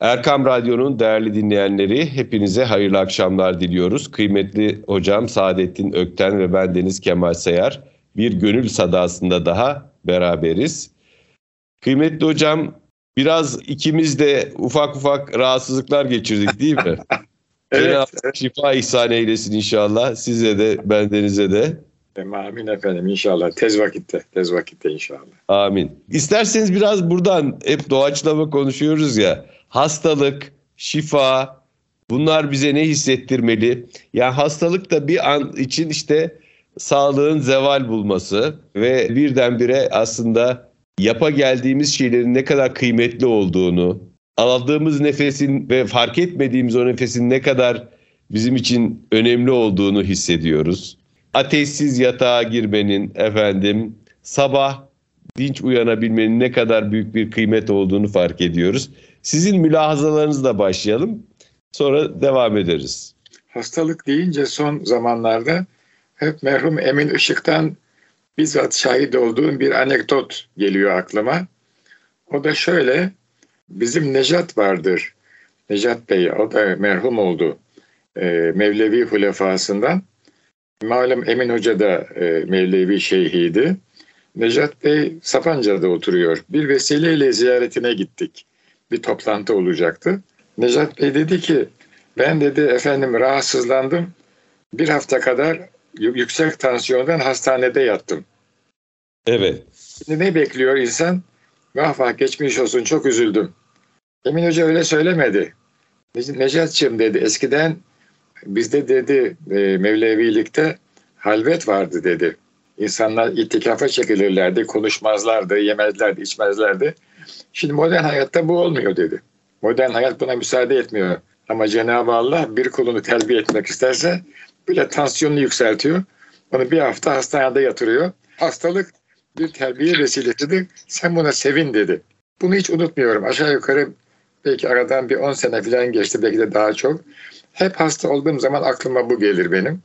Erkam Radyo'nun değerli dinleyenleri hepinize hayırlı akşamlar diliyoruz. Kıymetli hocam Saadettin Ökten ve ben Deniz Kemal Sayar bir gönül sadasında daha beraberiz. Kıymetli hocam biraz ikimiz de ufak ufak rahatsızlıklar geçirdik değil mi? evet. şifa ihsan eylesin inşallah. Size de bendenize de. Amin efendim inşallah. Tez vakitte. Tez vakitte inşallah. Amin. İsterseniz biraz buradan hep doğaçlama konuşuyoruz ya. Hastalık, şifa bunlar bize ne hissettirmeli? Yani hastalık da bir an için işte sağlığın zeval bulması ve birdenbire aslında yapa geldiğimiz şeylerin ne kadar kıymetli olduğunu, aldığımız nefesin ve fark etmediğimiz o nefesin ne kadar bizim için önemli olduğunu hissediyoruz. Ateşsiz yatağa girmenin efendim sabah dinç uyanabilmenin ne kadar büyük bir kıymet olduğunu fark ediyoruz. Sizin mülahazalarınızla başlayalım. Sonra devam ederiz. Hastalık deyince son zamanlarda hep merhum Emin Işık'tan bizzat şahit olduğum bir anekdot geliyor aklıma. O da şöyle, bizim Necat vardır. Necat Bey, o da merhum oldu. E, Mevlevi hulefasından. Malum Emin Hoca da e, Mevlevi şeyhiydi. Necat Bey Sapanca'da oturuyor. Bir vesileyle ziyaretine gittik. Bir toplantı olacaktı. Necat Bey dedi ki, ben dedi efendim rahatsızlandım. Bir hafta kadar yüksek tansiyondan hastanede yattım. Evet. Şimdi ne bekliyor insan? Vah vah geçmiş olsun çok üzüldüm. Emin Hoca öyle söylemedi. Necatçığım dedi eskiden bizde dedi e, Mevlevilikte halvet vardı dedi. İnsanlar itikafa çekilirlerdi, konuşmazlardı, yemezlerdi, içmezlerdi. Şimdi modern hayatta bu olmuyor dedi. Modern hayat buna müsaade etmiyor. Ama Cenab-ı Allah bir kulunu terbiye etmek isterse bile tansiyonunu yükseltiyor. Onu bir hafta hastanede yatırıyor. Hastalık bir terbiye vesilesidir. Sen buna sevin dedi. Bunu hiç unutmuyorum. Aşağı yukarı belki aradan bir 10 sene falan geçti. Belki de daha çok. Hep hasta olduğum zaman aklıma bu gelir benim.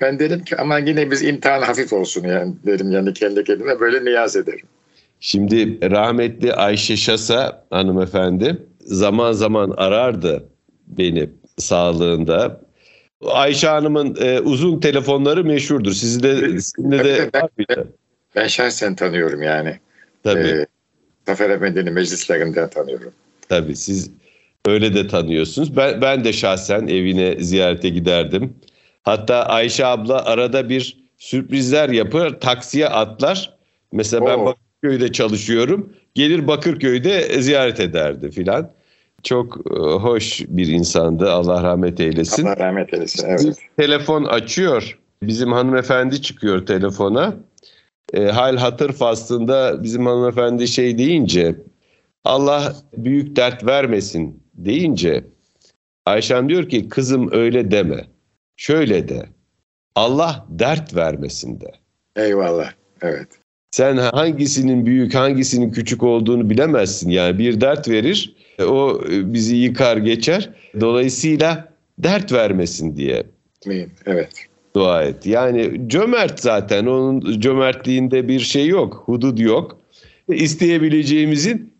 Ben derim ki ama yine biz imtihan hafif olsun yani derim yani kendi kendime böyle niyaz ederim. Şimdi rahmetli Ayşe Şasa hanımefendi zaman zaman arardı beni sağlığında. Ayşe Hanım'ın e, uzun telefonları meşhurdur. Sizi de, sizinle de ben, ben, ben şahsen tanıyorum yani. Tabii. Ee, Zafer Efendi'nin meclislerinden tanıyorum. Tabii siz öyle de tanıyorsunuz. Ben, ben de şahsen evine ziyarete giderdim. Hatta Ayşe abla arada bir sürprizler yapar, taksiye atlar. Mesela Oo. ben Bakırköy'de çalışıyorum. Gelir Bakırköy'de ziyaret ederdi filan. Çok e, hoş bir insandı. Allah rahmet eylesin. Allah rahmet eylesin. Evet. Telefon açıyor. Bizim hanımefendi çıkıyor telefona. E, hal hatır faslında bizim hanımefendi şey deyince Allah büyük dert vermesin deyince Ayşem diyor ki kızım öyle deme. Şöyle de. Allah dert vermesin de. Eyvallah. Evet. Sen hangisinin büyük, hangisinin küçük olduğunu bilemezsin. Yani bir dert verir, o bizi yıkar geçer. Dolayısıyla dert vermesin diye. Evet. Dua et. Yani cömert zaten. Onun cömertliğinde bir şey yok. Hudud yok. İsteyebileceğimizin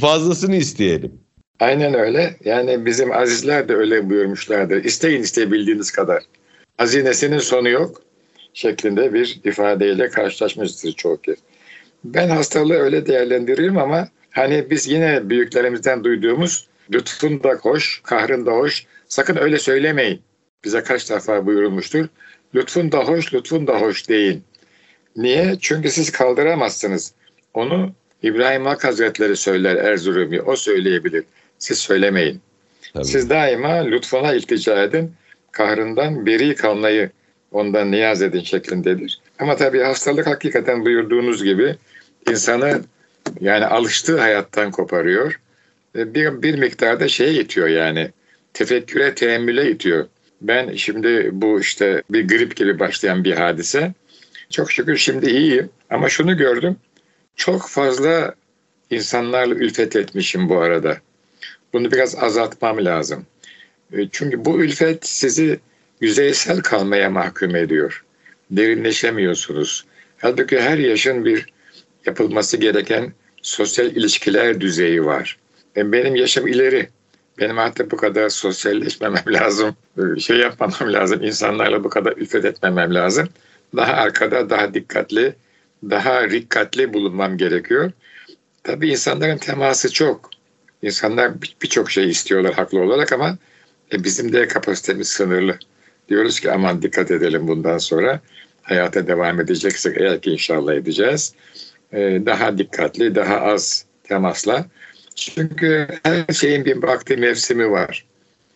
fazlasını isteyelim. Aynen öyle. Yani bizim azizler de öyle buyurmuşlardı. İsteyin isteyebildiğiniz kadar. Hazinesinin sonu yok şeklinde bir ifadeyle karşılaşmıştır çoğu kez. Ben hastalığı öyle değerlendiririm ama hani biz yine büyüklerimizden duyduğumuz lütfun da hoş, kahrın da hoş. Sakın öyle söylemeyin. Bize kaç defa buyurulmuştur. Lütfun da hoş, lütfun da hoş deyin. Niye? Çünkü siz kaldıramazsınız. Onu İbrahim Hak Hazretleri söyler Erzurum'u. O söyleyebilir. Siz söylemeyin. Tabii. Siz daima lütfuna iltica edin. Kahrından beri kalmayı ondan niyaz edin şeklindedir. Ama tabii hastalık hakikaten buyurduğunuz gibi insanı yani alıştığı hayattan koparıyor. Bir, bir miktarda şeye itiyor yani tefekküre, teemmüle itiyor. Ben şimdi bu işte bir grip gibi başlayan bir hadise. Çok şükür şimdi iyiyim ama şunu gördüm. Çok fazla insanlarla ülfet etmişim bu arada. Bunu biraz azaltmam lazım. E, çünkü bu ülfet sizi yüzeysel kalmaya mahkum ediyor. Derinleşemiyorsunuz. Halbuki her yaşın bir yapılması gereken sosyal ilişkiler düzeyi var. E, benim yaşım ileri. Benim artık bu kadar sosyalleşmemem lazım. Şey yapmamam lazım. insanlarla bu kadar ülfet etmemem lazım. Daha arkada, daha dikkatli, daha rikkatli bulunmam gerekiyor. Tabii insanların teması çok. İnsanlar birçok şey istiyorlar haklı olarak ama e, bizim de kapasitemiz sınırlı. Diyoruz ki aman dikkat edelim bundan sonra. Hayata devam edeceksek eğer ki inşallah edeceğiz. E, daha dikkatli, daha az temasla. Çünkü her şeyin bir vakti mevsimi var.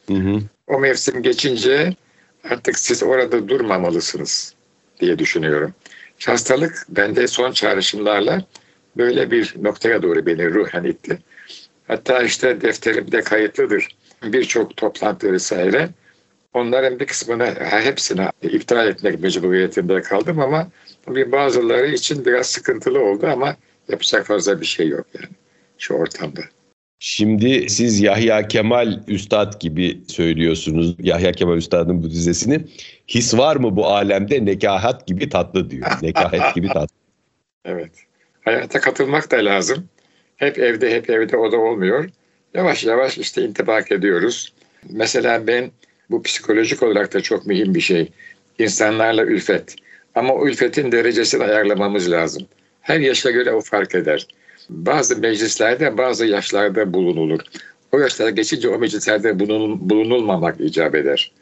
Hı hı. O mevsim geçince artık siz orada durmamalısınız diye düşünüyorum. Hastalık bende son çağrışımlarla böyle bir noktaya doğru beni ruhen itti. Hatta işte defterimde kayıtlıdır. Birçok toplantı vesaire. Onların bir kısmını, hepsini iptal etmek mecburiyetinde kaldım ama tabii bazıları için biraz sıkıntılı oldu ama yapacak fazla bir şey yok yani şu ortamda. Şimdi siz Yahya Kemal Üstad gibi söylüyorsunuz. Yahya Kemal Üstad'ın bu dizesini. His var mı bu alemde nekahat gibi tatlı diyor. Nekahat gibi tatlı. Evet. Hayata katılmak da lazım. Hep evde hep evde o da olmuyor. Yavaş yavaş işte intibak ediyoruz. Mesela ben bu psikolojik olarak da çok mühim bir şey. İnsanlarla ülfet. Ama o ülfetin derecesini ayarlamamız lazım. Her yaşa göre o fark eder. Bazı meclislerde bazı yaşlarda bulunulur. O yaşlara geçince o meclislerde bulunulmamak icap eder.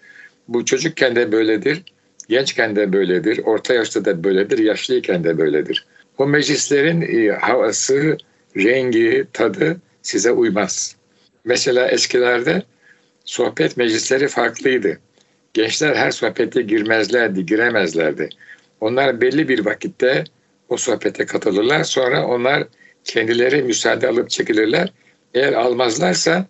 Bu çocukken de böyledir, gençken de böyledir, orta yaşta da böyledir, yaşlıyken de böyledir. O meclislerin e, havası, rengi, tadı size uymaz. Mesela eskilerde sohbet meclisleri farklıydı. Gençler her sohbete girmezlerdi, giremezlerdi. Onlar belli bir vakitte o sohbete katılırlar. Sonra onlar kendileri müsaade alıp çekilirler. Eğer almazlarsa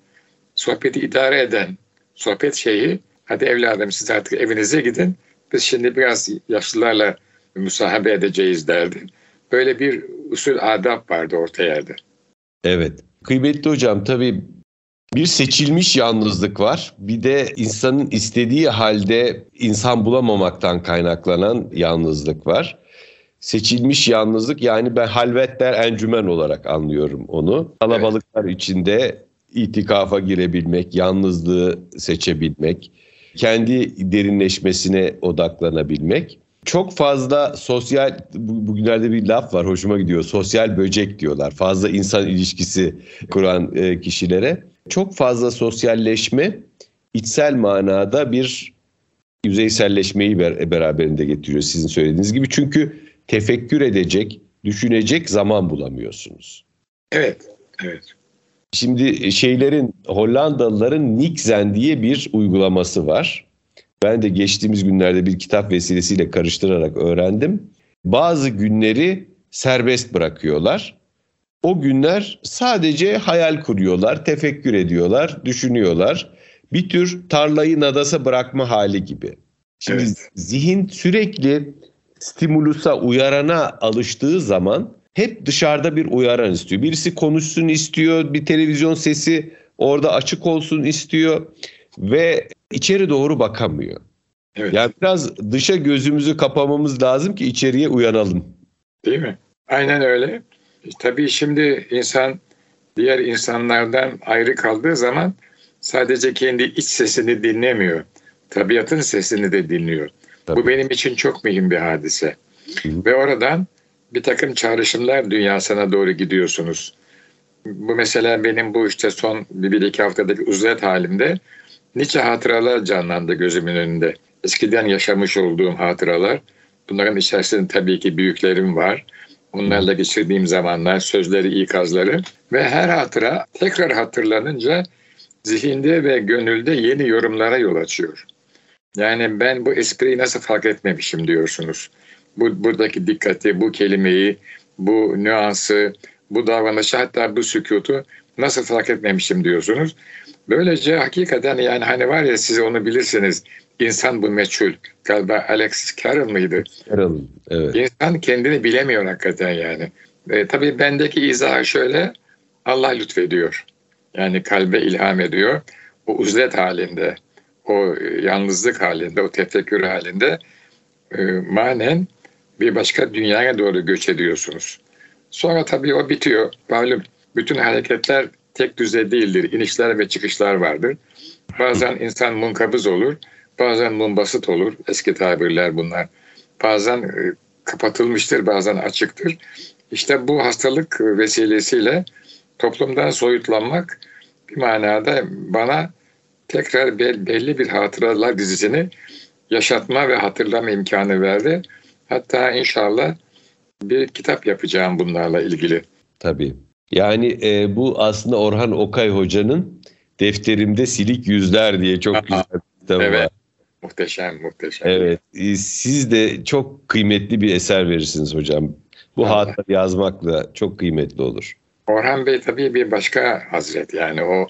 sohbeti idare eden sohbet şeyi hadi evladım siz artık evinize gidin. Biz şimdi biraz yaşlılarla müsahabe edeceğiz derdi. Böyle bir usul adab vardı orta yerde. Evet. Kıymetli hocam tabii bir seçilmiş yalnızlık var. Bir de insanın istediği halde insan bulamamaktan kaynaklanan yalnızlık var. Seçilmiş yalnızlık yani ben halvetler encümen olarak anlıyorum onu. Kalabalıklar evet. içinde itikafa girebilmek, yalnızlığı seçebilmek, kendi derinleşmesine odaklanabilmek. Çok fazla sosyal, bugünlerde bir laf var hoşuma gidiyor. Sosyal böcek diyorlar. Fazla insan ilişkisi kuran e, kişilere. Çok fazla sosyalleşme içsel manada bir yüzeyselleşmeyi beraberinde getiriyor sizin söylediğiniz gibi. Çünkü tefekkür edecek, düşünecek zaman bulamıyorsunuz. Evet, evet. Şimdi şeylerin Hollandalıların Nikzen diye bir uygulaması var. Ben de geçtiğimiz günlerde bir kitap vesilesiyle karıştırarak öğrendim. Bazı günleri serbest bırakıyorlar. O günler sadece hayal kuruyorlar, tefekkür ediyorlar, düşünüyorlar. Bir tür tarlayı nadasa bırakma hali gibi. Şimdi evet. zihin sürekli stimulusa, uyarana alıştığı zaman hep dışarıda bir uyaran istiyor. Birisi konuşsun istiyor, bir televizyon sesi orada açık olsun istiyor ve içeri doğru bakamıyor. Evet. Yani biraz dışa gözümüzü kapamamız lazım ki içeriye uyanalım. Değil mi? Aynen öyle. Tabii şimdi insan diğer insanlardan ayrı kaldığı zaman sadece kendi iç sesini dinlemiyor. Tabiatın sesini de dinliyor. Tabii. Bu benim için çok mühim bir hadise. Hı. Ve oradan bir takım çağrışımlar dünyasına doğru gidiyorsunuz. Bu mesela benim bu işte son bir, bir iki haftadaki uzlet halimde nice hatıralar canlandı gözümün önünde. Eskiden yaşamış olduğum hatıralar. Bunların içerisinde tabii ki büyüklerim var. Onlarla geçirdiğim zamanlar, sözleri, ikazları ve her hatıra tekrar hatırlanınca zihinde ve gönülde yeni yorumlara yol açıyor. Yani ben bu espriyi nasıl fark etmemişim diyorsunuz. Bu, buradaki dikkati, bu kelimeyi, bu nüansı, bu davranışı hatta bu sükutu nasıl fark etmemişim diyorsunuz. Böylece hakikaten yani hani var ya siz onu bilirsiniz. İnsan bu meçhul. Galiba Alex Carroll mıydı? Carroll, evet. İnsan kendini bilemiyor hakikaten yani. E, tabii bendeki izah şöyle. Allah lütfediyor. Yani kalbe ilham ediyor. O uzlet halinde o yalnızlık halinde, o tefekkür halinde e, manen bir başka dünyaya doğru göç ediyorsunuz. Sonra tabii o bitiyor. Malum bütün hareketler tek düze değildir. İnişler ve çıkışlar vardır. Bazen insan munkabız olur, bazen munbasıt olur. Eski tabirler bunlar. Bazen e, kapatılmıştır, bazen açıktır. İşte bu hastalık vesilesiyle toplumdan soyutlanmak bir manada bana tekrar belli bir hatıralar dizisini yaşatma ve hatırlama imkanı verdi. Hatta inşallah bir kitap yapacağım bunlarla ilgili. Tabii. Yani e, bu aslında Orhan Okay Hoca'nın Defterimde Silik Yüzler diye çok güzel bir kitabı evet. var. Muhteşem, muhteşem. Evet. E, siz de çok kıymetli bir eser verirsiniz hocam. Bu Allah. hatıra yazmakla çok kıymetli olur. Orhan Bey tabii bir başka hazret. Yani o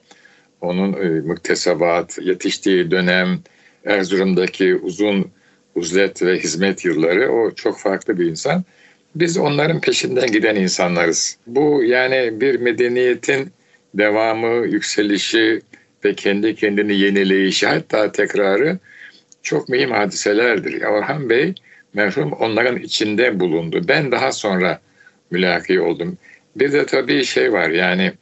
onun e, müktesebat, yetiştiği dönem, Erzurum'daki uzun uzlet ve hizmet yılları o çok farklı bir insan. Biz onların peşinden giden insanlarız. Bu yani bir medeniyetin devamı, yükselişi ve kendi kendini yenileyişi hatta tekrarı çok mühim hadiselerdir. Orhan Bey merhum onların içinde bulundu. Ben daha sonra mülaki oldum. Bir de tabii şey var yani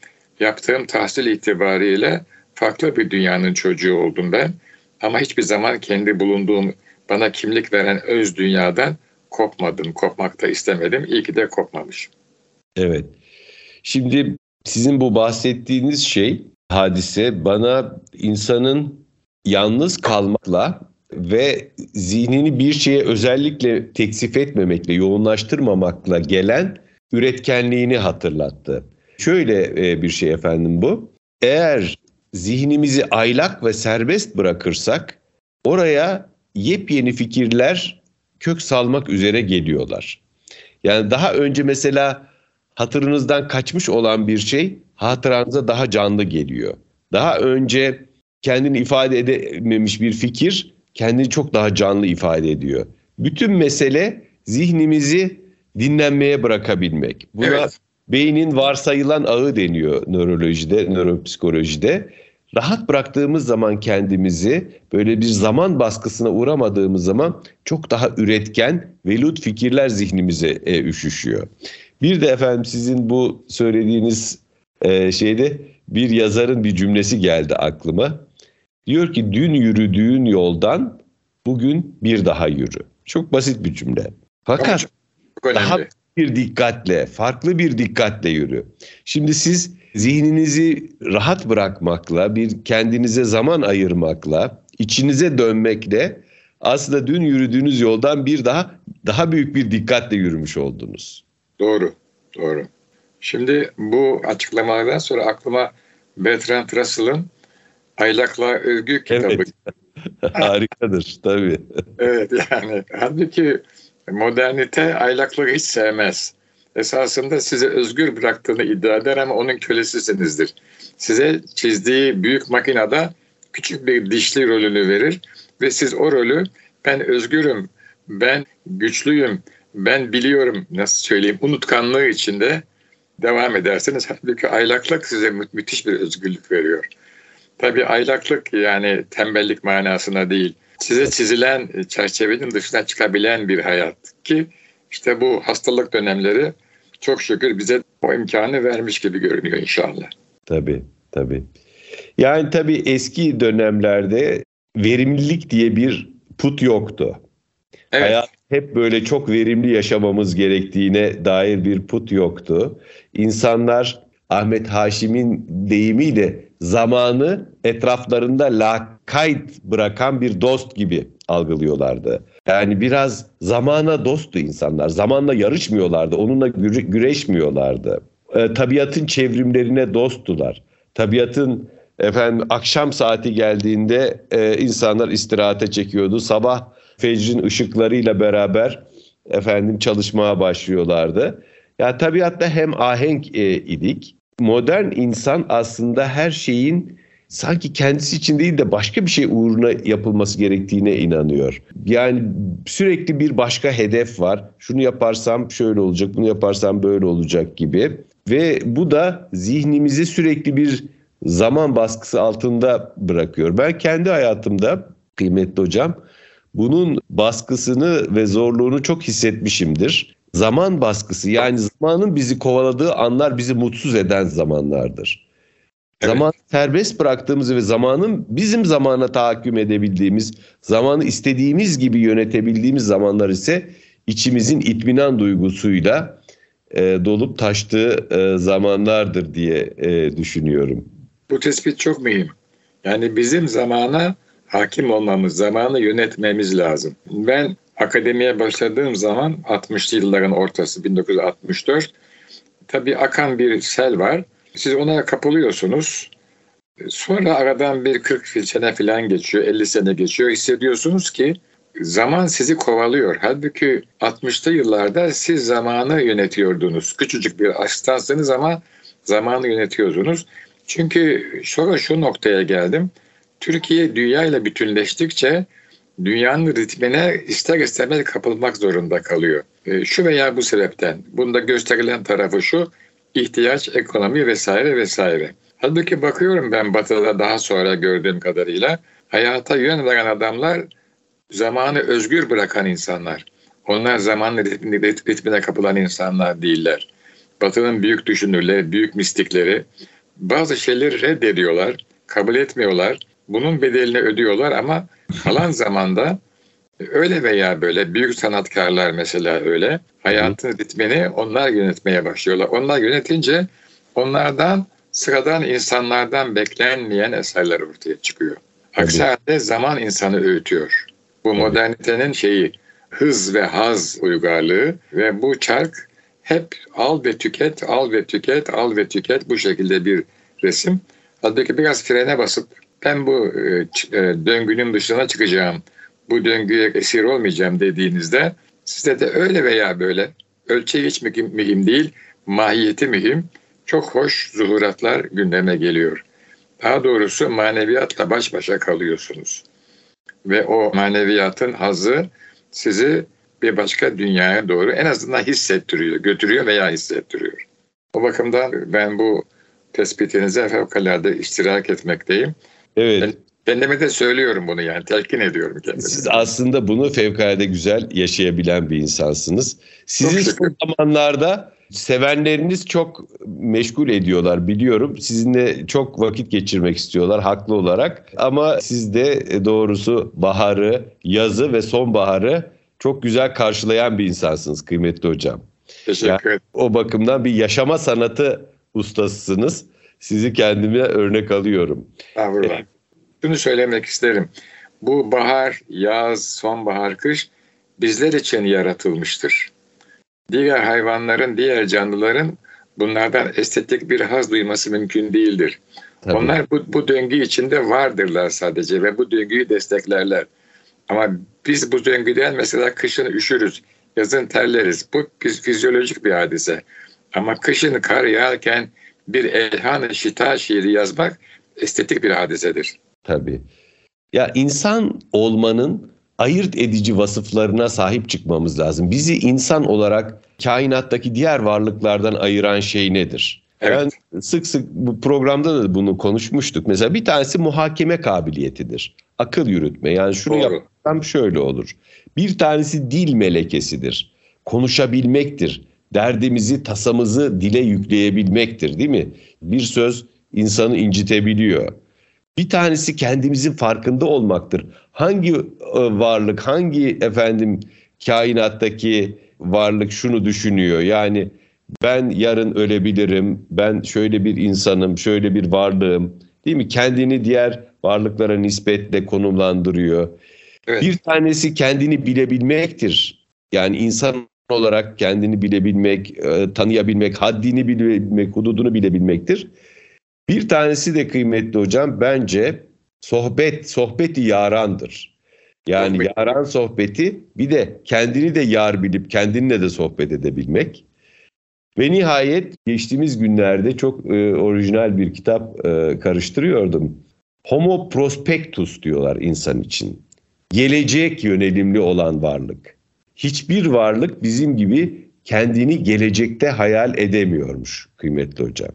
yaptığım tahsil itibariyle farklı bir dünyanın çocuğu oldum ben. Ama hiçbir zaman kendi bulunduğum bana kimlik veren öz dünyadan kopmadım, kopmak da istemedim. İyi ki de kopmamışım. Evet. Şimdi sizin bu bahsettiğiniz şey, hadise bana insanın yalnız kalmakla ve zihnini bir şeye özellikle teksif etmemekle, yoğunlaştırmamakla gelen üretkenliğini hatırlattı. Şöyle e, bir şey efendim bu. Eğer zihnimizi aylak ve serbest bırakırsak oraya yepyeni fikirler kök salmak üzere geliyorlar. Yani daha önce mesela hatırınızdan kaçmış olan bir şey hatıranıza daha canlı geliyor. Daha önce kendini ifade edememiş bir fikir kendini çok daha canlı ifade ediyor. Bütün mesele zihnimizi dinlenmeye bırakabilmek. Buna evet. beynin varsayılan ağı deniyor nörolojide, nöropsikolojide rahat bıraktığımız zaman kendimizi böyle bir zaman baskısına uğramadığımız zaman çok daha üretken velut fikirler zihnimize e, üşüşüyor. Bir de efendim sizin bu söylediğiniz e, şeyde bir yazarın bir cümlesi geldi aklıma. Diyor ki dün yürüdüğün yoldan bugün bir daha yürü. Çok basit bir cümle. Fakat daha bir dikkatle, farklı bir dikkatle yürü. Şimdi siz zihninizi rahat bırakmakla, bir kendinize zaman ayırmakla, içinize dönmekle aslında dün yürüdüğünüz yoldan bir daha daha büyük bir dikkatle yürümüş oldunuz. Doğru, doğru. Şimdi bu açıklamalardan sonra aklıma Bertrand Russell'ın Aylakla Övgü kitabı. Evet. Harikadır tabii. evet yani halbuki modernite aylaklığı hiç sevmez esasında size özgür bıraktığını iddia eder ama onun kölesisinizdir. Size çizdiği büyük makinede küçük bir dişli rolünü verir ve siz o rolü ben özgürüm, ben güçlüyüm, ben biliyorum nasıl söyleyeyim unutkanlığı içinde devam edersiniz. Halbuki aylaklık size mü- müthiş bir özgürlük veriyor. Tabii aylaklık yani tembellik manasına değil. Size çizilen çerçevenin dışına çıkabilen bir hayat ki işte bu hastalık dönemleri çok şükür bize o imkanı vermiş gibi görünüyor inşallah. Tabii tabii. Yani tabii eski dönemlerde verimlilik diye bir put yoktu. Evet. Hayat hep böyle çok verimli yaşamamız gerektiğine dair bir put yoktu. İnsanlar Ahmet Haşim'in deyimiyle zamanı etraflarında lakayt bırakan bir dost gibi algılıyorlardı. Yani biraz zamana dosttu insanlar. Zamanla yarışmıyorlardı. Onunla güre- güreşmiyorlardı. E, tabiatın çevrimlerine dosttular. Tabiatın efendim akşam saati geldiğinde e, insanlar istirahate çekiyordu. Sabah fecrin ışıklarıyla beraber efendim çalışmaya başlıyorlardı. Ya yani tabiatta hem ahenk e, idik. Modern insan aslında her şeyin sanki kendisi için değil de başka bir şey uğruna yapılması gerektiğine inanıyor. Yani sürekli bir başka hedef var. Şunu yaparsam şöyle olacak, bunu yaparsam böyle olacak gibi. Ve bu da zihnimizi sürekli bir zaman baskısı altında bırakıyor. Ben kendi hayatımda kıymetli hocam bunun baskısını ve zorluğunu çok hissetmişimdir. Zaman baskısı yani zamanın bizi kovaladığı anlar bizi mutsuz eden zamanlardır. Evet. Zaman serbest bıraktığımız ve zamanın bizim zamana tahakküm edebildiğimiz, zamanı istediğimiz gibi yönetebildiğimiz zamanlar ise içimizin itminan duygusuyla e, dolup taştığı e, zamanlardır diye e, düşünüyorum. Bu tespit çok mühim. Yani bizim zamana hakim olmamız, zamanı yönetmemiz lazım. Ben akademiye başladığım zaman 60'lı yılların ortası 1964 tabii akan bir sel var. Siz ona kapılıyorsunuz. Sonra aradan bir 40 sene falan geçiyor, 50 sene geçiyor. Hissediyorsunuz ki zaman sizi kovalıyor. Halbuki 60'lı yıllarda siz zamanı yönetiyordunuz. Küçücük bir asistansınız ama zamanı yönetiyordunuz. Çünkü sonra şu noktaya geldim. Türkiye dünyayla bütünleştikçe dünyanın ritmine ister istemez kapılmak zorunda kalıyor. E, şu veya bu sebepten. Bunda gösterilen tarafı şu, ihtiyaç, ekonomi vesaire vesaire. Halbuki bakıyorum ben batıda daha sonra gördüğüm kadarıyla hayata yön veren adamlar zamanı özgür bırakan insanlar. Onlar zamanın ritmine kapılan insanlar değiller. Batı'nın büyük düşünürleri, büyük mistikleri bazı şeyleri reddediyorlar, kabul etmiyorlar. Bunun bedelini ödüyorlar ama kalan zamanda öyle veya böyle büyük sanatkarlar mesela öyle hayatın ritmini onlar yönetmeye başlıyorlar. Onlar yönetince onlardan sıradan insanlardan beklenmeyen eserler ortaya çıkıyor. Aksi halde zaman insanı öğütüyor. Bu modernitenin şeyi hız ve haz uygarlığı ve bu çark hep al ve tüket, al ve tüket, al ve tüket bu şekilde bir resim. Halbuki biraz frene basıp ben bu e, e, döngünün dışına çıkacağım, bu döngüye esir olmayacağım dediğinizde size de öyle veya böyle ölçeği hiç mühim, mühim değil, mahiyeti mühim, çok hoş zuhuratlar gündeme geliyor. Daha doğrusu maneviyatla baş başa kalıyorsunuz. Ve o maneviyatın hazı sizi bir başka dünyaya doğru en azından hissettiriyor, götürüyor veya hissettiriyor. O bakımdan ben bu tespitinize fevkalade iştirak etmekteyim. Evet. Ben, kendime de söylüyorum bunu yani telkin ediyorum kendime. Siz aslında bunu fevkalade güzel yaşayabilen bir insansınız. Sizi son zamanlarda sevenleriniz çok meşgul ediyorlar biliyorum. Sizinle çok vakit geçirmek istiyorlar haklı olarak. Ama siz de doğrusu baharı, yazı ve sonbaharı çok güzel karşılayan bir insansınız kıymetli hocam. Teşekkür ederim. Yani o bakımdan bir yaşama sanatı ustasısınız. Sizi kendime örnek alıyorum. Estağfurullah. Şunu söylemek isterim. Bu bahar, yaz, sonbahar, kış bizler için yaratılmıştır. Diğer hayvanların, diğer canlıların bunlardan estetik bir haz duyması mümkün değildir. Tabii. Onlar bu, bu döngü içinde vardırlar sadece ve bu döngüyü desteklerler. Ama biz bu döngüden mesela kışın üşürüz, yazın terleriz. Bu fizyolojik bir hadise. Ama kışın kar yağarken bir Elhan-ı Şita şiiri yazmak estetik bir hadisedir. Tabii. Ya insan olmanın ayırt edici vasıflarına sahip çıkmamız lazım. Bizi insan olarak kainattaki diğer varlıklardan ayıran şey nedir? Evet. Ben sık sık bu programda da bunu konuşmuştuk. Mesela bir tanesi muhakeme kabiliyetidir. Akıl yürütme. Yani şunu Doğru. yapsam şöyle olur. Bir tanesi dil melekesidir. Konuşabilmektir derdimizi, tasamızı dile yükleyebilmektir değil mi? Bir söz insanı incitebiliyor. Bir tanesi kendimizin farkında olmaktır. Hangi e, varlık, hangi efendim kainattaki varlık şunu düşünüyor. Yani ben yarın ölebilirim, ben şöyle bir insanım, şöyle bir varlığım değil mi? Kendini diğer varlıklara nispetle konumlandırıyor. Evet. Bir tanesi kendini bilebilmektir. Yani insan olarak kendini bilebilmek, e, tanıyabilmek, haddini bilebilmek, hududunu bilebilmektir. Bir tanesi de kıymetli hocam bence sohbet, sohbeti yarandır. Yani sohbet. yaran sohbeti bir de kendini de yar bilip kendinle de sohbet edebilmek. Ve nihayet geçtiğimiz günlerde çok e, orijinal bir kitap e, karıştırıyordum. Homo prospectus diyorlar insan için. Gelecek yönelimli olan varlık hiçbir varlık bizim gibi kendini gelecekte hayal edemiyormuş kıymetli hocam.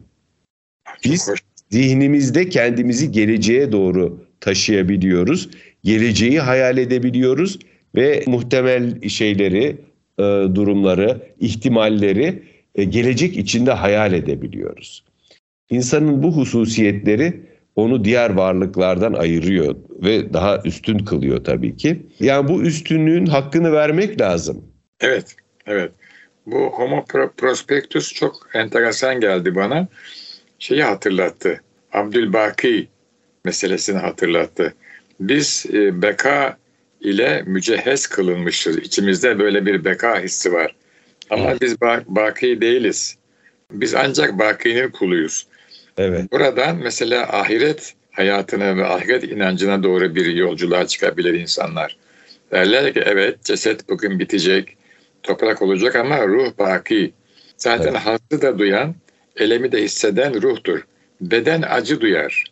Biz zihnimizde kendimizi geleceğe doğru taşıyabiliyoruz. Geleceği hayal edebiliyoruz ve muhtemel şeyleri, e, durumları, ihtimalleri e, gelecek içinde hayal edebiliyoruz. İnsanın bu hususiyetleri onu diğer varlıklardan ayırıyor ve daha üstün kılıyor tabii ki. Yani bu üstünlüğün hakkını vermek lazım. Evet, evet. Bu Homo prospectus çok enteresan geldi bana. Şeyi hatırlattı. Abdülbaki meselesini hatırlattı. Biz e, beka ile mücehhez kılınmışız. İçimizde böyle bir beka hissi var. Ama evet. biz ba- baki değiliz. Biz ancak bakinin kuluyuz. Evet. Buradan mesela ahiret hayatına ve ahiret inancına doğru bir yolculuğa çıkabilir insanlar. Derler ki evet ceset bugün bitecek, toprak olacak ama ruh baki. Zaten evet. hazzı da duyan, elemi de hisseden ruhtur. Beden acı duyar.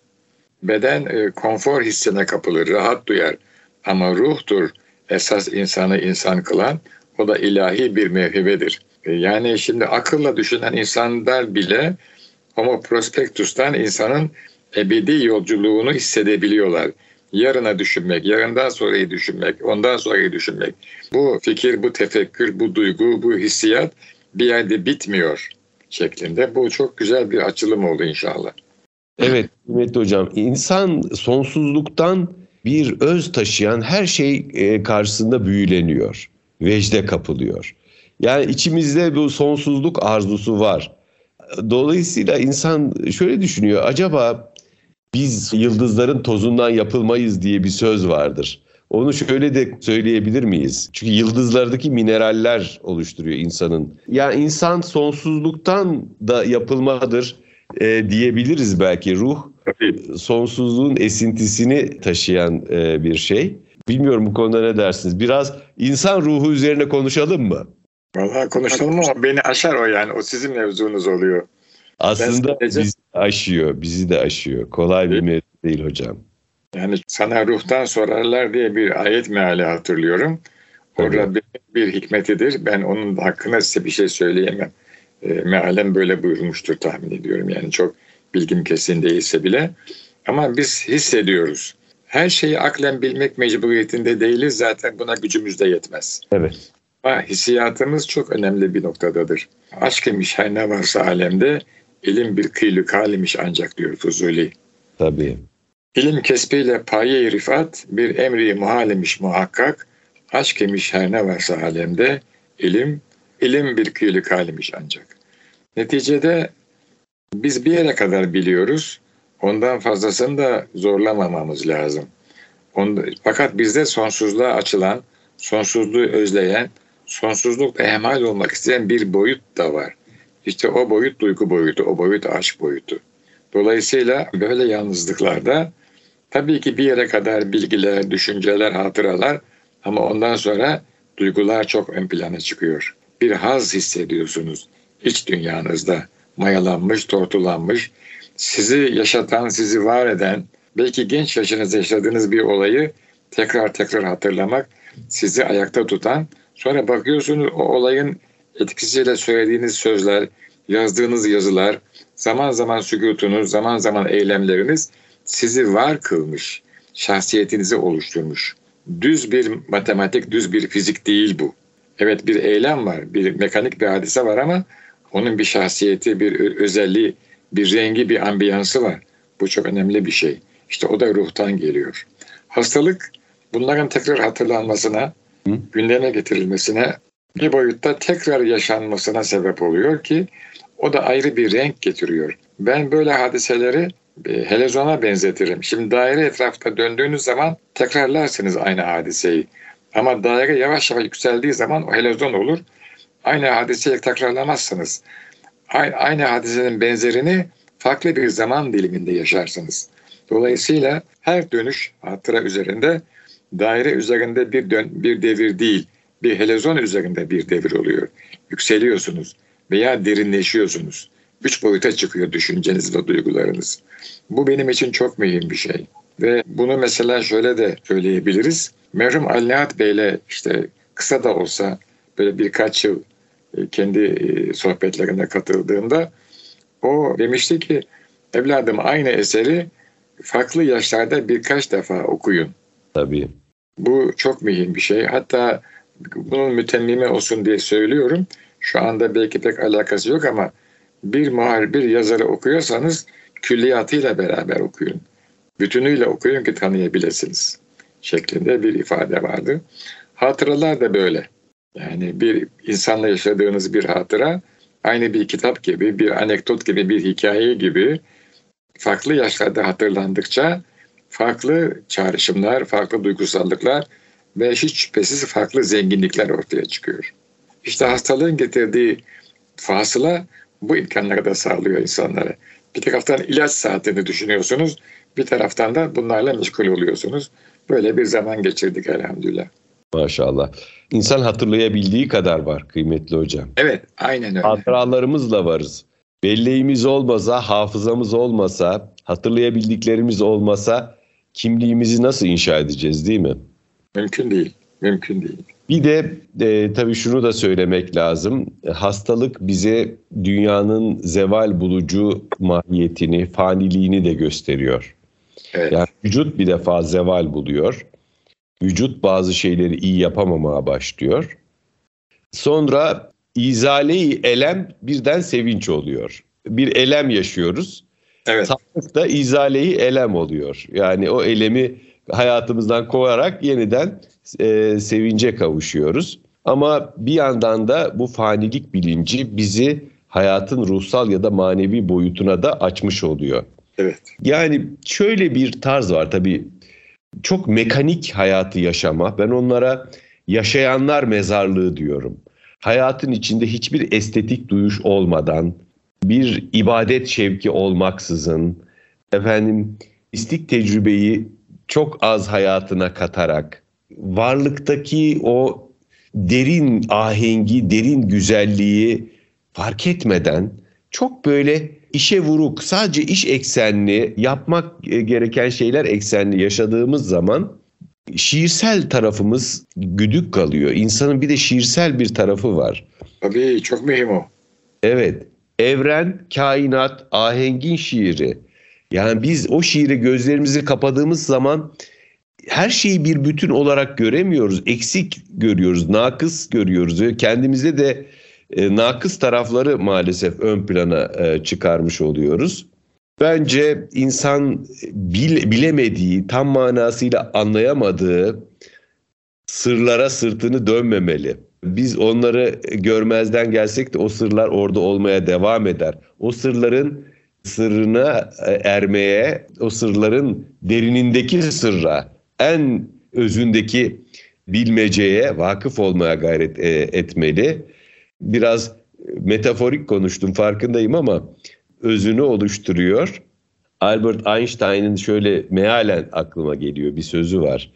Beden e, konfor hissine kapılır, rahat duyar. Ama ruhtur esas insanı insan kılan. O da ilahi bir mevhibedir. E, yani şimdi akılla düşünen insanlar bile Homo prospectus'tan insanın ebedi yolculuğunu hissedebiliyorlar. Yarına düşünmek, yarından sonrayı düşünmek, ondan sonrayı düşünmek. Bu fikir, bu tefekkür, bu duygu, bu hissiyat bir yerde bitmiyor şeklinde. Bu çok güzel bir açılım oldu inşallah. Evet Mehmet Hocam. İnsan sonsuzluktan bir öz taşıyan her şey e, karşısında büyüleniyor. Vecde kapılıyor. Yani içimizde bu sonsuzluk arzusu var. Dolayısıyla insan şöyle düşünüyor. Acaba biz yıldızların tozundan yapılmayız diye bir söz vardır. Onu şöyle de söyleyebilir miyiz? Çünkü yıldızlardaki mineraller oluşturuyor insanın. Ya yani insan sonsuzluktan da yapılmadır e, diyebiliriz belki. Ruh sonsuzluğun esintisini taşıyan e, bir şey. Bilmiyorum bu konuda ne dersiniz? Biraz insan ruhu üzerine konuşalım mı? Vallahi konuşalım ama beni aşar o yani. O sizin mevzunuz oluyor. Aslında sadece... bizi aşıyor, bizi de aşıyor. Kolay bir mevzu değil hocam. Yani sana ruhtan sorarlar diye bir ayet meali hatırlıyorum. O evet. Rabbin bir hikmetidir. Ben onun hakkında size bir şey söyleyemem. E, mealen böyle buyurmuştur tahmin ediyorum. Yani çok bilgim kesin değilse bile. Ama biz hissediyoruz. Her şeyi aklen bilmek mecburiyetinde değiliz. Zaten buna gücümüz de yetmez. Evet. Ama hissiyatımız çok önemli bir noktadadır. Aşk imiş her ne varsa alemde, ilim bir kıylü kalimiş ancak diyor Fuzuli. Tabii. İlim kesbiyle paye rifat, bir emri muhalimiş muhakkak, aşk imiş her ne varsa alemde, ilim, ilim bir kıylü kalimiş ancak. Neticede biz bir yere kadar biliyoruz, ondan fazlasını da zorlamamamız lazım. Fakat bizde sonsuzluğa açılan, sonsuzluğu özleyen, sonsuzlukla ehmal olmak isteyen bir boyut da var. İşte o boyut duygu boyutu, o boyut aşk boyutu. Dolayısıyla böyle yalnızlıklarda tabii ki bir yere kadar bilgiler, düşünceler, hatıralar ama ondan sonra duygular çok ön plana çıkıyor. Bir haz hissediyorsunuz iç dünyanızda. Mayalanmış, tortulanmış, sizi yaşatan, sizi var eden, belki genç yaşınızda yaşadığınız bir olayı tekrar tekrar hatırlamak sizi ayakta tutan Sonra bakıyorsunuz o olayın etkisiyle söylediğiniz sözler, yazdığınız yazılar, zaman zaman sükutunuz, zaman zaman eylemleriniz sizi var kılmış, şahsiyetinizi oluşturmuş. Düz bir matematik, düz bir fizik değil bu. Evet bir eylem var, bir mekanik bir hadise var ama onun bir şahsiyeti, bir özelliği, bir rengi, bir ambiyansı var. Bu çok önemli bir şey. İşte o da ruhtan geliyor. Hastalık bunların tekrar hatırlanmasına, gündeme getirilmesine bir boyutta tekrar yaşanmasına sebep oluyor ki o da ayrı bir renk getiriyor. Ben böyle hadiseleri e, helezona benzetirim. Şimdi daire etrafta döndüğünüz zaman tekrarlarsınız aynı hadiseyi. Ama daire yavaş yavaş yükseldiği zaman o helezon olur. Aynı hadiseyi tekrarlamazsınız. Aynı, aynı hadisenin benzerini farklı bir zaman diliminde yaşarsınız. Dolayısıyla her dönüş hatıra üzerinde daire üzerinde bir dön, bir devir değil, bir helezon üzerinde bir devir oluyor. Yükseliyorsunuz veya derinleşiyorsunuz. Üç boyuta çıkıyor düşünceniz ve duygularınız. Bu benim için çok mühim bir şey. Ve bunu mesela şöyle de söyleyebiliriz. Merhum Ali Nihat Bey'le işte kısa da olsa böyle birkaç yıl e, kendi e, sohbetlerine katıldığımda o demişti ki evladım aynı eseri farklı yaşlarda birkaç defa okuyun. Tabii. Bu çok mühim bir şey. Hatta bunun mütemmimi olsun diye söylüyorum. Şu anda belki pek alakası yok ama bir muhar, bir yazarı okuyorsanız külliyatıyla beraber okuyun. Bütünüyle okuyun ki tanıyabilirsiniz şeklinde bir ifade vardı. Hatıralar da böyle. Yani bir insanla yaşadığınız bir hatıra aynı bir kitap gibi, bir anekdot gibi, bir hikaye gibi farklı yaşlarda hatırlandıkça farklı çağrışımlar, farklı duygusallıklar ve hiç şüphesiz farklı zenginlikler ortaya çıkıyor. İşte hastalığın getirdiği fasıla bu imkanları da sağlıyor insanlara. Bir taraftan ilaç saatini düşünüyorsunuz, bir taraftan da bunlarla meşgul oluyorsunuz. Böyle bir zaman geçirdik elhamdülillah. Maşallah. İnsan hatırlayabildiği kadar var kıymetli hocam. Evet, aynen öyle. Hatıralarımızla varız. Belleğimiz olmasa, hafızamız olmasa, hatırlayabildiklerimiz olmasa kimliğimizi nasıl inşa edeceğiz değil mi? Mümkün değil, mümkün değil. Bir de e, tabii şunu da söylemek lazım. Hastalık bize dünyanın zeval bulucu mahiyetini, faniliğini de gösteriyor. Evet. Yani vücut bir defa zeval buluyor. Vücut bazı şeyleri iyi yapamamaya başlıyor. Sonra izale-i elem birden sevinç oluyor. Bir elem yaşıyoruz. Evet. Sağlık da izale-i elem oluyor. Yani o elemi hayatımızdan kovarak yeniden e, sevince kavuşuyoruz. Ama bir yandan da bu fanilik bilinci bizi hayatın ruhsal ya da manevi boyutuna da açmış oluyor. Evet. Yani şöyle bir tarz var tabii çok mekanik hayatı yaşama. Ben onlara yaşayanlar mezarlığı diyorum. Hayatın içinde hiçbir estetik duyuş olmadan, bir ibadet şevki olmaksızın, efendim istik tecrübeyi çok az hayatına katarak, varlıktaki o derin ahengi, derin güzelliği fark etmeden çok böyle işe vuruk, sadece iş eksenli, yapmak gereken şeyler eksenli yaşadığımız zaman şiirsel tarafımız güdük kalıyor. İnsanın bir de şiirsel bir tarafı var. Tabii çok mühim o. Evet. Evren, kainat, ahengin şiiri. Yani biz o şiiri gözlerimizi kapadığımız zaman her şeyi bir bütün olarak göremiyoruz. Eksik görüyoruz, nakıs görüyoruz. Kendimizde de e, nakıs tarafları maalesef ön plana e, çıkarmış oluyoruz. Bence insan bil, bilemediği, tam manasıyla anlayamadığı sırlara sırtını dönmemeli. Biz onları görmezden gelsek de o sırlar orada olmaya devam eder. O sırların sırrına e, ermeye, o sırların derinindeki sırra, en özündeki bilmeceye vakıf olmaya gayret e, etmeli. Biraz metaforik konuştum farkındayım ama özünü oluşturuyor. Albert Einstein'ın şöyle mealen aklıma geliyor bir sözü var.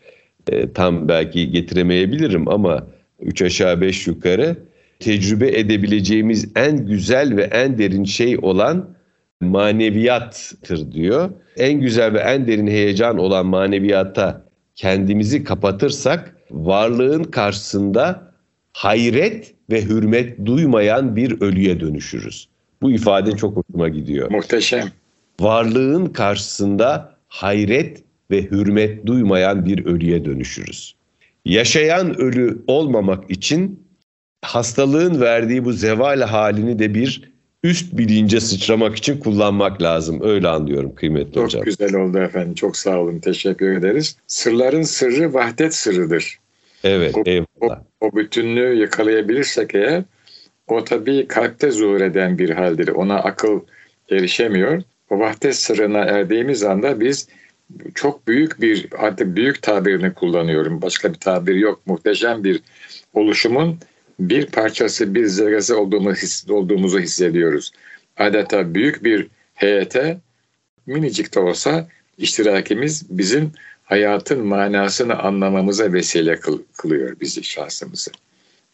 E, tam belki getiremeyebilirim ama üç aşağı beş yukarı tecrübe edebileceğimiz en güzel ve en derin şey olan maneviyattır diyor. En güzel ve en derin heyecan olan maneviyata kendimizi kapatırsak varlığın karşısında hayret ve hürmet duymayan bir ölüye dönüşürüz. Bu ifade çok hoşuma gidiyor. Muhteşem. Varlığın karşısında hayret ve hürmet duymayan bir ölüye dönüşürüz. Yaşayan ölü olmamak için hastalığın verdiği bu zeval halini de bir üst bilince sıçramak için kullanmak lazım. Öyle anlıyorum kıymetli çok hocam. Çok güzel oldu efendim. Çok sağ olun. Teşekkür ederiz. Sırların sırrı vahdet sırrıdır. Evet, o, eyvallah. O, o bütünlüğü yakalayabilirsek eğer o tabii kalpte zuhur eden bir haldir. Ona akıl erişemiyor. O vahdet sırrına erdiğimiz anda biz çok büyük bir artık büyük tabirini kullanıyorum. Başka bir tabir yok. Muhteşem bir oluşumun bir parçası, bir zerresi olduğumuz, olduğumuzu hissediyoruz. Adeta büyük bir heyete minicik de olsa iştirakimiz bizim hayatın manasını anlamamıza vesile kılıyor bizi şahsımızı.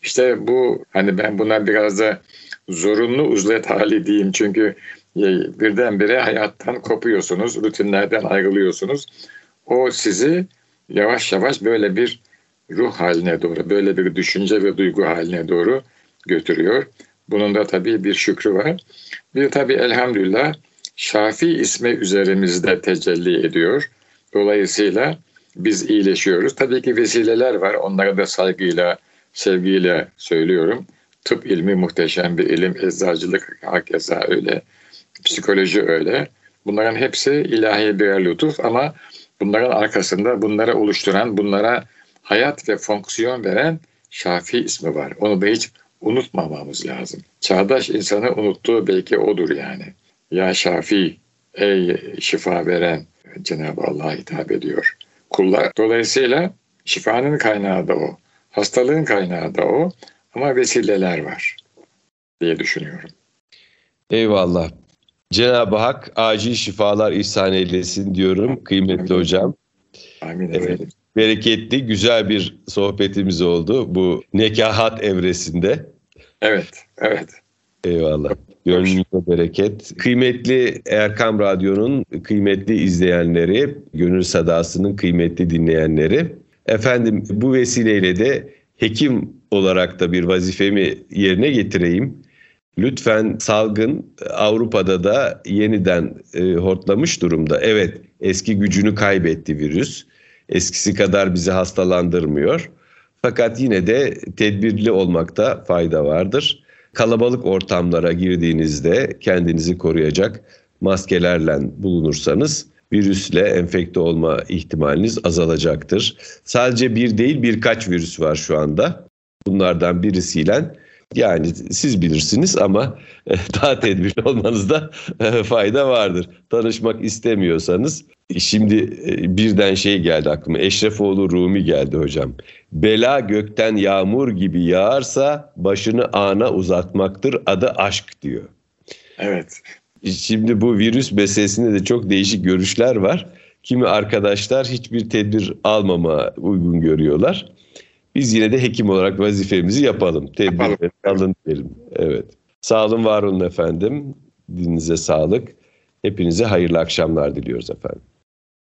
İşte bu hani ben buna biraz da zorunlu uzlet hali diyeyim çünkü birdenbire hayattan kopuyorsunuz, rutinlerden ayrılıyorsunuz. O sizi yavaş yavaş böyle bir ruh haline doğru, böyle bir düşünce ve duygu haline doğru götürüyor. Bunun da tabii bir şükrü var. Bir tabii elhamdülillah Şafi ismi üzerimizde tecelli ediyor. Dolayısıyla biz iyileşiyoruz. Tabii ki vesileler var. Onları da saygıyla, sevgiyle söylüyorum. Tıp ilmi muhteşem bir ilim. Eczacılık hakeza öyle. Psikoloji öyle. Bunların hepsi ilahi bir lütuf ama bunların arkasında bunları oluşturan, bunlara hayat ve fonksiyon veren Şafi ismi var. Onu da hiç unutmamamız lazım. Çağdaş insanı unuttuğu belki odur yani. Ya Şafi, ey şifa veren Cenab-ı Allah hitap ediyor. Kullar. Dolayısıyla şifanın kaynağı da o. Hastalığın kaynağı da o. Ama vesileler var diye düşünüyorum. Eyvallah. Cenab-ı Hak acil şifalar ihsan eylesin diyorum kıymetli Amin. hocam. Amin. Evet, bereketli, güzel bir sohbetimiz oldu bu nekahat evresinde. Evet, evet. Eyvallah. Gönlünüze bereket. Kıymetli Erkam Radyo'nun kıymetli izleyenleri, Gönül Sadası'nın kıymetli dinleyenleri. Efendim bu vesileyle de hekim olarak da bir vazifemi yerine getireyim. Lütfen salgın Avrupa'da da yeniden e, hortlamış durumda. Evet eski gücünü kaybetti virüs. Eskisi kadar bizi hastalandırmıyor. Fakat yine de tedbirli olmakta fayda vardır. Kalabalık ortamlara girdiğinizde kendinizi koruyacak maskelerle bulunursanız virüsle enfekte olma ihtimaliniz azalacaktır. Sadece bir değil birkaç virüs var şu anda. Bunlardan birisiyle yani siz bilirsiniz ama e, daha tedbirli olmanızda e, fayda vardır. Tanışmak istemiyorsanız şimdi e, birden şey geldi aklıma. Eşrefoğlu Rumi geldi hocam. Bela gökten yağmur gibi yağarsa başını ana uzatmaktır adı aşk diyor. Evet. Şimdi bu virüs meselesinde de çok değişik görüşler var. Kimi arkadaşlar hiçbir tedbir almama uygun görüyorlar. Biz yine de hekim olarak vazifemizi yapalım. Tedbirleri alın diyelim. Evet. Sağ olun, var olun efendim. Dininize sağlık. Hepinize hayırlı akşamlar diliyoruz efendim.